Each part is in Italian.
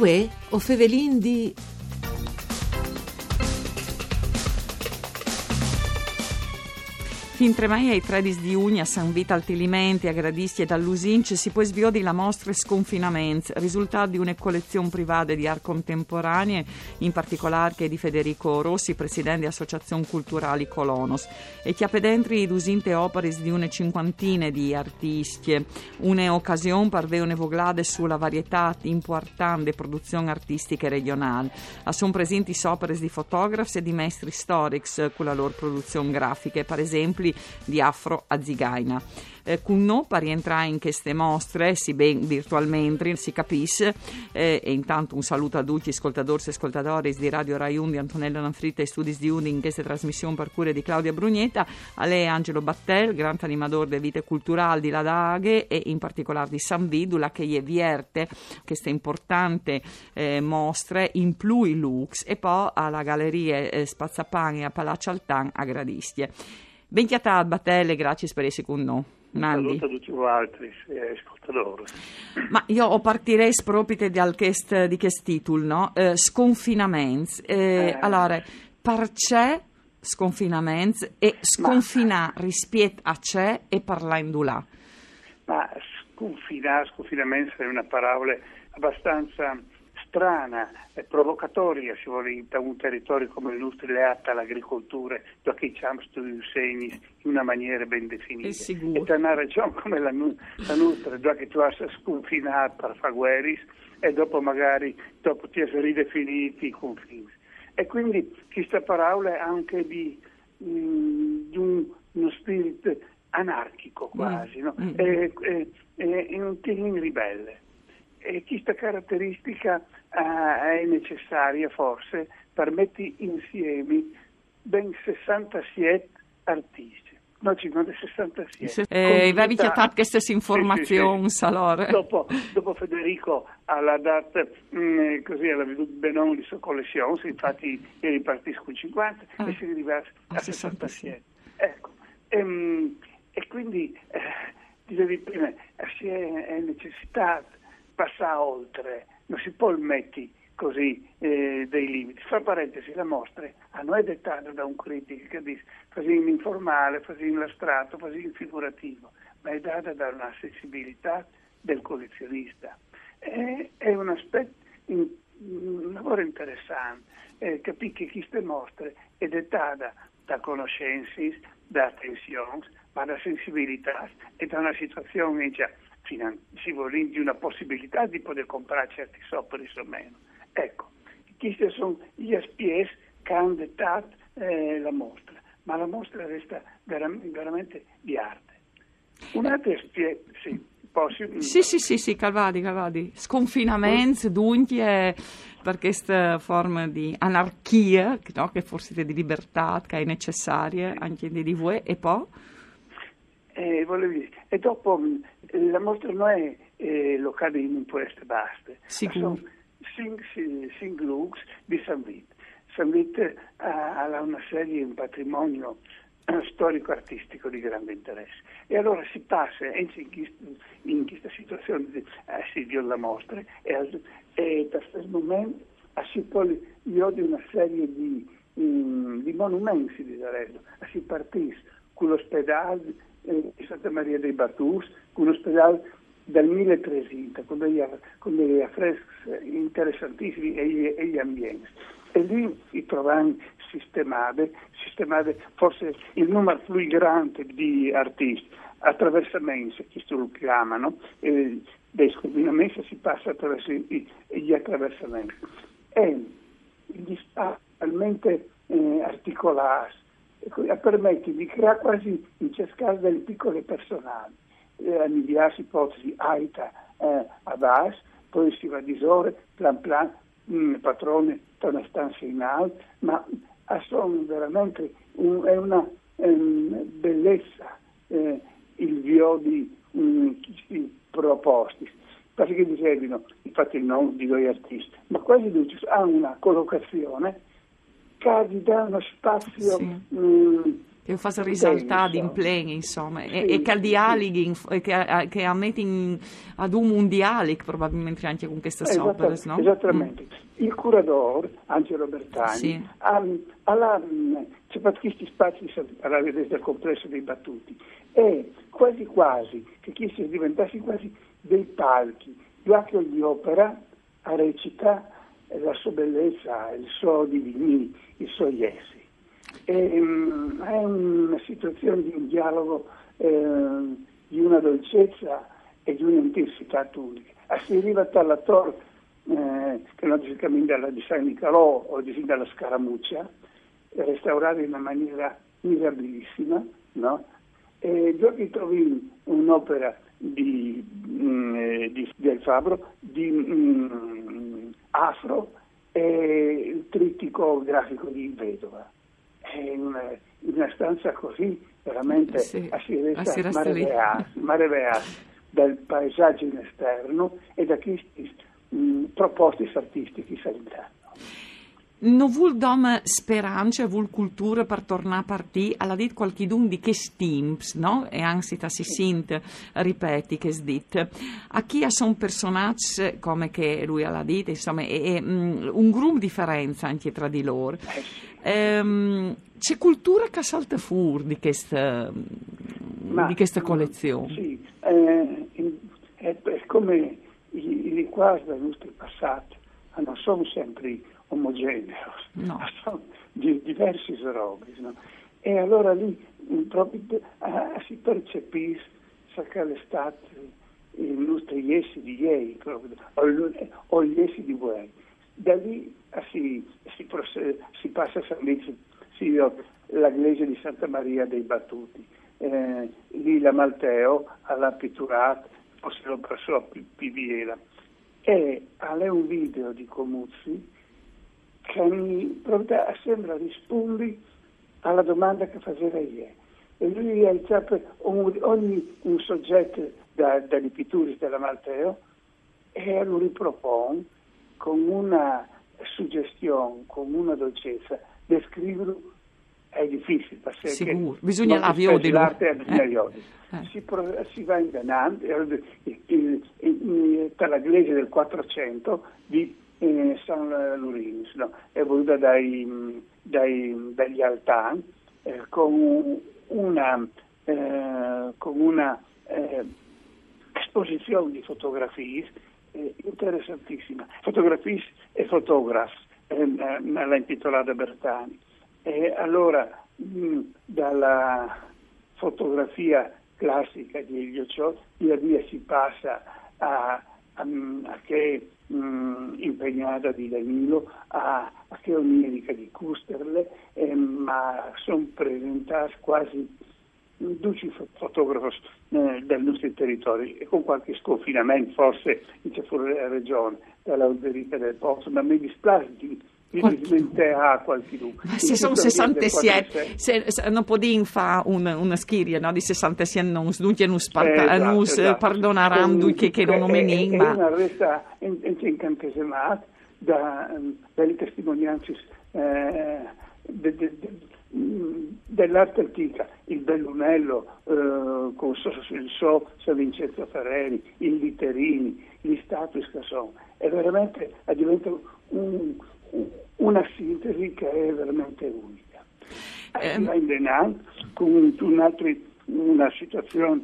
Uè, o Fevelin di... Fin tremai ai tredis di Ugna, San Vita Altilimenti, a Gradisti e dall'Usince si poi sviò di la mostra Sconfinaments, risultato di una collezione privata di art contemporanee, in particolare che di Federico Rossi, presidente Associazione Culturali Colonos, e che ha pedentri d'usinte opere di una cinquantina di artisti. Un'occasione per avere voglade sulla varietà importante produzioni artistiche regionali. Sono presenti opere di fotografi e di maestri storici con la loro produzione grafica, per esempio di Afro a Zigaina. Eh, per rientrare in queste mostre, si ben virtualmente, si capisce, eh, e intanto un saluto a tutti ascoltatori e ascoltatori di Radio Rai 1 di Antonella Lanfritta e Studi di Undi in questa trasmissione per cure di Claudia Brugnetta, a lei Angelo Battel, grande animatore delle vite culturali di Ladaghe e in particolare di San Vidula che gli vierte queste importanti eh, mostre in Plui Lux e poi alla Galleria eh, Spazzapani a Palazzo Altan a Gradistie. Benchiata a Battelle, grazie per essere con noi. Nandi. Saluto a tutti voi altri ascoltatori. Ma io partirei proprio di questo titolo, no? Eh, sconfinaments. Eh, eh. Allora, perché sconfinaments e sconfinare rispetto a c'è e parlare in dulà? Ma sconfinare, sconfinaments è una parola abbastanza strana e provocatoria, se vuole, da un territorio come il nostro leato all'agricoltura, dove diciamo i segni in una maniera ben definita. E da una regione come la, la nostra, dove tu hai sconfinato per fare guerre e dopo magari dopo ti hai ridefinito i confini. E quindi questa parola è anche di, mm, di un, uno spirito anarchico quasi, mm. no? mm. è, è, è un team ribelle. E questa caratteristica eh, è necessaria forse per mettere insieme ben 67 artisti. No, 50, 67. Eh, avevi fatto queste informazioni, sì, sì, sì. Dopo, dopo, Federico alla data, mh, mm, così alla veduta Benon di sua collezione, infatti è ripartito con 50 ah. e si è arrivato a 67. Ecco, e, ehm, e quindi, eh, dicevi prima, si è, è necessità passare oltre, non si può mettere così eh, dei limiti. Fra parentesi, la mostra a noi è dettata da un critico che dice facciamo informale, facciamo l'astrato, facciamo figurativo, ma è data da una sensibilità del collezionista. E, è un aspetto, in, un lavoro interessante, eh, capire che queste mostre è dettata da conoscenze, da attenzione, ma da sensibilità e da una situazione già si di una possibilità di poter comprare certi software o meno. Ecco, questi sono gli SPS che hanno dettato eh, la mostra, ma la mostra resta veram- veramente di arte. Un'altra SPS, sì, Posso... Sì, sì, sì, sì, Calvadi, Calvadi. Sconfinamento, dunque, per questa forma di anarchia, no? che forse di libertà, che è necessaria anche di voi, e poi? Eh, e dopo la mostra non è eh, locale in un puesto e basta, sono sing, sing looks di San Vito. San Vito ha, ha una serie, un patrimonio eh, storico-artistico di grande interesse. E allora si passa in, in questa situazione di eh, si dio la mostra e, e da questo momento si poi io di una serie di, um, di monumenti di Arezzo, si partisse con l'ospedale eh, di Santa Maria dei Battus, un ospedale del 1300 con degli, con degli affreschi interessantissimi e, e gli ambienti. E lì si trovano sistemate, sistemate forse il numero più grande di artisti, attraversamenti, questo lo chiamano, eh, dei scombinamenti si passa attraverso i, gli attraversamenti. E gli spazi talmente eh, articolati, permette di creare quasi in ciascuna delle piccole personali, eh, in diverse ipotesi aita eh, a base, poi si va di sole, plan plan, mh, mm, patrone da una stanza in alto, ma sono veramente un, è una um, bellezza eh, il vio di um, questi proposti. Perché dicevano, infatti non dico gli artisti, ma quasi hanno una collocazione gli dà uno spazio sì. mh, che fa risaltare in pleni, insomma, sì, e, e, che dialoghi, sì. che, che ammetti ad un mondiale probabilmente anche con queste eh, opere, no? Esattamente. Mm. Il curador, Angelo Bertani, sì. ha, ha c'è questi spazi alla del complesso dei battuti e quasi quasi, che chi si diventati quasi dei palchi, l'atto di opera a recita la sua bellezza, il suo divini, i suoi essi. E, um, è una situazione di un dialogo eh, di una dolcezza e di un'intensità unica. Si arriva dalla torre, eh, che non si cammina di San Nicolò o di dalla Scaramuccia, restaurata in una maniera mirabilissima, no? E giochi trovi un'opera di, mm, eh, di, del Fabro di mm, Afro e il trittico grafico di Vedova. È una, una stanza così veramente sì, a si resta mareveas dal paesaggio in esterno e da questi mm, proposti artistici sanitari. Non vuol dom speranza, vuol cultura per tornare a partire, alla dit qualchidun di che stimps, no? E anzi si sint, ripeti che sdit. A chi sono personaggi come che lui ha dit, insomma, è, è um, un gruppo differenza anche tra di loro. Ehm, c'è cultura che salta fuori di questa, Ma, di questa collezione? Sì, eh, è, è, come i, i quadri del nostro passato non sono sempre omogeneo, no. sono di diversi robi. No? E allora lì proprio uh, si percepisce che l'estate i nostri essi di ieri proprio, o, gli essi di ieri. Da lì uh, si, si, si, passa a San Luigi, si, la iglesia di Santa Maria dei Battuti, eh, lì la Malteo alla Pitturat, poi se lo passò a Piviera. E ha un video di Comuzzi che mi sembra rispondi alla domanda che faceva ieri. E lui ha iniziato ogni un soggetto da, dagli pittori della Malteo e lo ripropone con una suggestione, con una dolcezza. Descriverlo è difficile Sicuro. bisogna la di l'arte è bisogna eh. eh. Si, si, va ingannando per la glese del 400 di in San Lurins, no? è voluta dai, dai, dagli Altan eh, con una, eh, con una eh, esposizione di fotografie eh, interessantissima, fotografie e fotografi, eh, l'ha intitolata Bertani. E allora mh, dalla fotografia classica di Elio Ciò, via via si passa a, a, a che mh, impegnata di Danilo a, a di Custerle, eh, ma sono presentati quasi duci fotografi eh, del nostro territorio e con qualche sconfinamento forse in fuori la regione, dalla Uderica del Pozzo, ma mi dispiace di a qualche Ma se sono 67, se, se, non può dire fa un, una schiria no, di 67 non dunque non sparta, eh, esatto, non esatto. perdoneranno che, che non menin, ma... È una resta incantesimata da, dalle testimonianze eh, de, de, de, dell'arte antica, il Bellunello eh, con il So San Vincenzo Ferreri, il Literini, gli status che sono, è veramente diventa un, una sintesi che è veramente unica. Eh, in Denan, con un altri, una situazione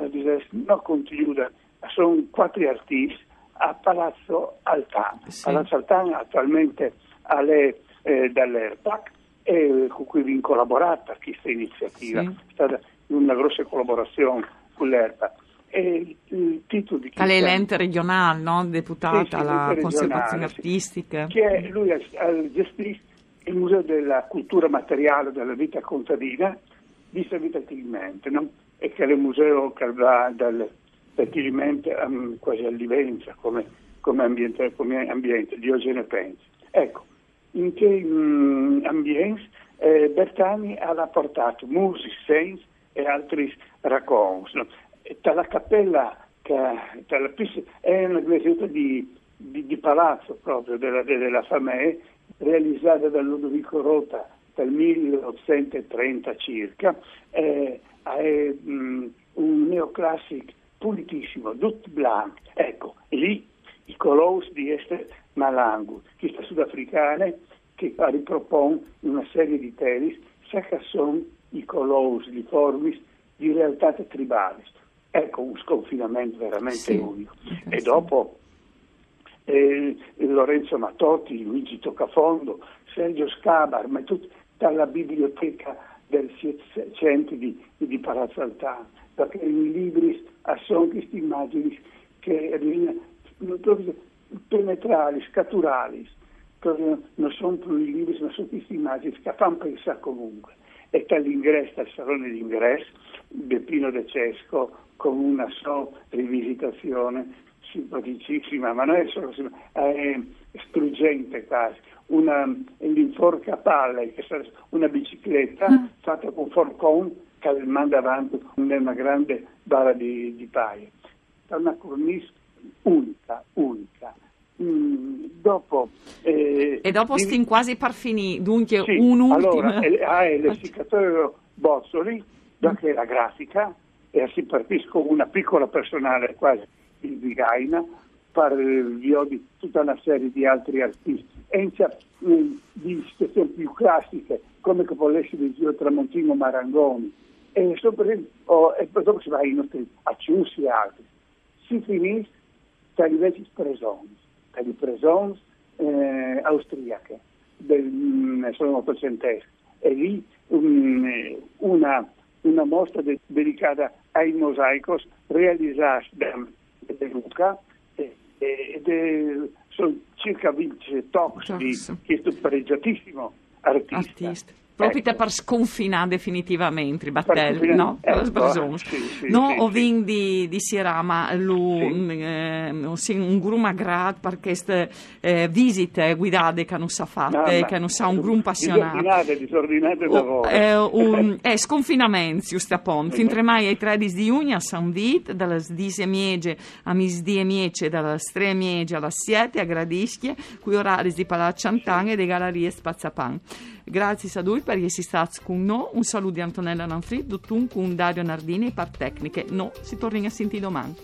eh, non continua, sono quattro artisti a Palazzo Altan. Sì. Palazzo Altan attualmente è eh, dall'ERPAC e con cui vi collaborato questa iniziativa. Sì. È stata una grossa collaborazione con l'ERPAC e il titolo di Alle l'ente regionale, no? deputata sì, sì, alla conservazione artistica. Che è, lui gestisce il Museo della Cultura Materiale della Vita Contadina di San Vita Tilimente, no? e che è il museo che va dal, dal Tilimente um, quasi a Livenza come, come, ambiente, come ambiente, Diogene Pensi. Ecco, in che um, ambiente eh, Bertani ha portato music, sense e altri racconti. No? La cappella che la è una chiesa di, di, di, palazzo proprio della, della Famè, realizzata da Ludovico Rota del 1830 circa, è, è um, un neoclassic pulitissimo, tut blanc. Ecco, lì i colors di Esther Malangu, questa sudafricana che ripropone una serie di telis, sa che sono i colors, i formis di realtà tribali. Ecco un sconfinamento veramente sì. unico. E dopo eh, Lorenzo Matotti, Luigi Toccafondo, Sergio Scabar, ma tutta la biblioteca del Settecento di, di Palazzo Altano, perché i libri sono queste immagini che penetrali, scaturali, non sono più i libri, ma sono queste immagini che fanno pensare comunque. E dall'ingresso, al salone d'ingresso, Beppino De Cesco con una sua rivisitazione simpaticissima, ma non è solo è struggente quasi, una l'inforca palle, una bicicletta mm. fatta con forcon che manda avanti una grande bara di, di paia. È una cornice unica, unica. Mm, dopo, eh, e dopo sti quasi par finì, dunque sì, un ultimo. Allora, ha l'essiccatore Bozzoli, che è la grafica, e si partisco una piccola personale quasi di Gaina, per di tutta una serie di altri artisti. E mm, di situazioni più classiche, come che volesse di Gio Tramontino Marangoni, e, sopra, oh, e poi dopo si va ai nostri acciussi e altri. Si finisce tra invece presons, tra le presons eh, austriache, del, mm, sono ottocentesche, e lì um, una, una mostra de, dedicata ai mosaicos realizzata da Luca ed è, sono circa 20 talks di questo pregiatissimo artista. artista proprio ecco. per sconfinare definitivamente i battelli, no? Ecco, sì, sì, no, sì, ovin di, di Sierama, lu, sì. eh, un grupo grad per queste eh, visite guidate che non sa fatte, no, che non sa un gruppo appassionato. Disordinate, disordinate da voi. Eh, un, eh, sconfinamento, giusto appunto. Fin tre mai ai 13 di giugno a San Vit, dalle 10 miege a misdie miece, dalle 3 miege alle 7 a Gradischie, qui orari di Palazzo Ciantang e di Gallerie Spazzapan. Grazie a voi per essere stati con noi. Un saluto di Antonella Nanfri, Duttun con Dario Nardini e par tecniche. No, si torna a sentire domani.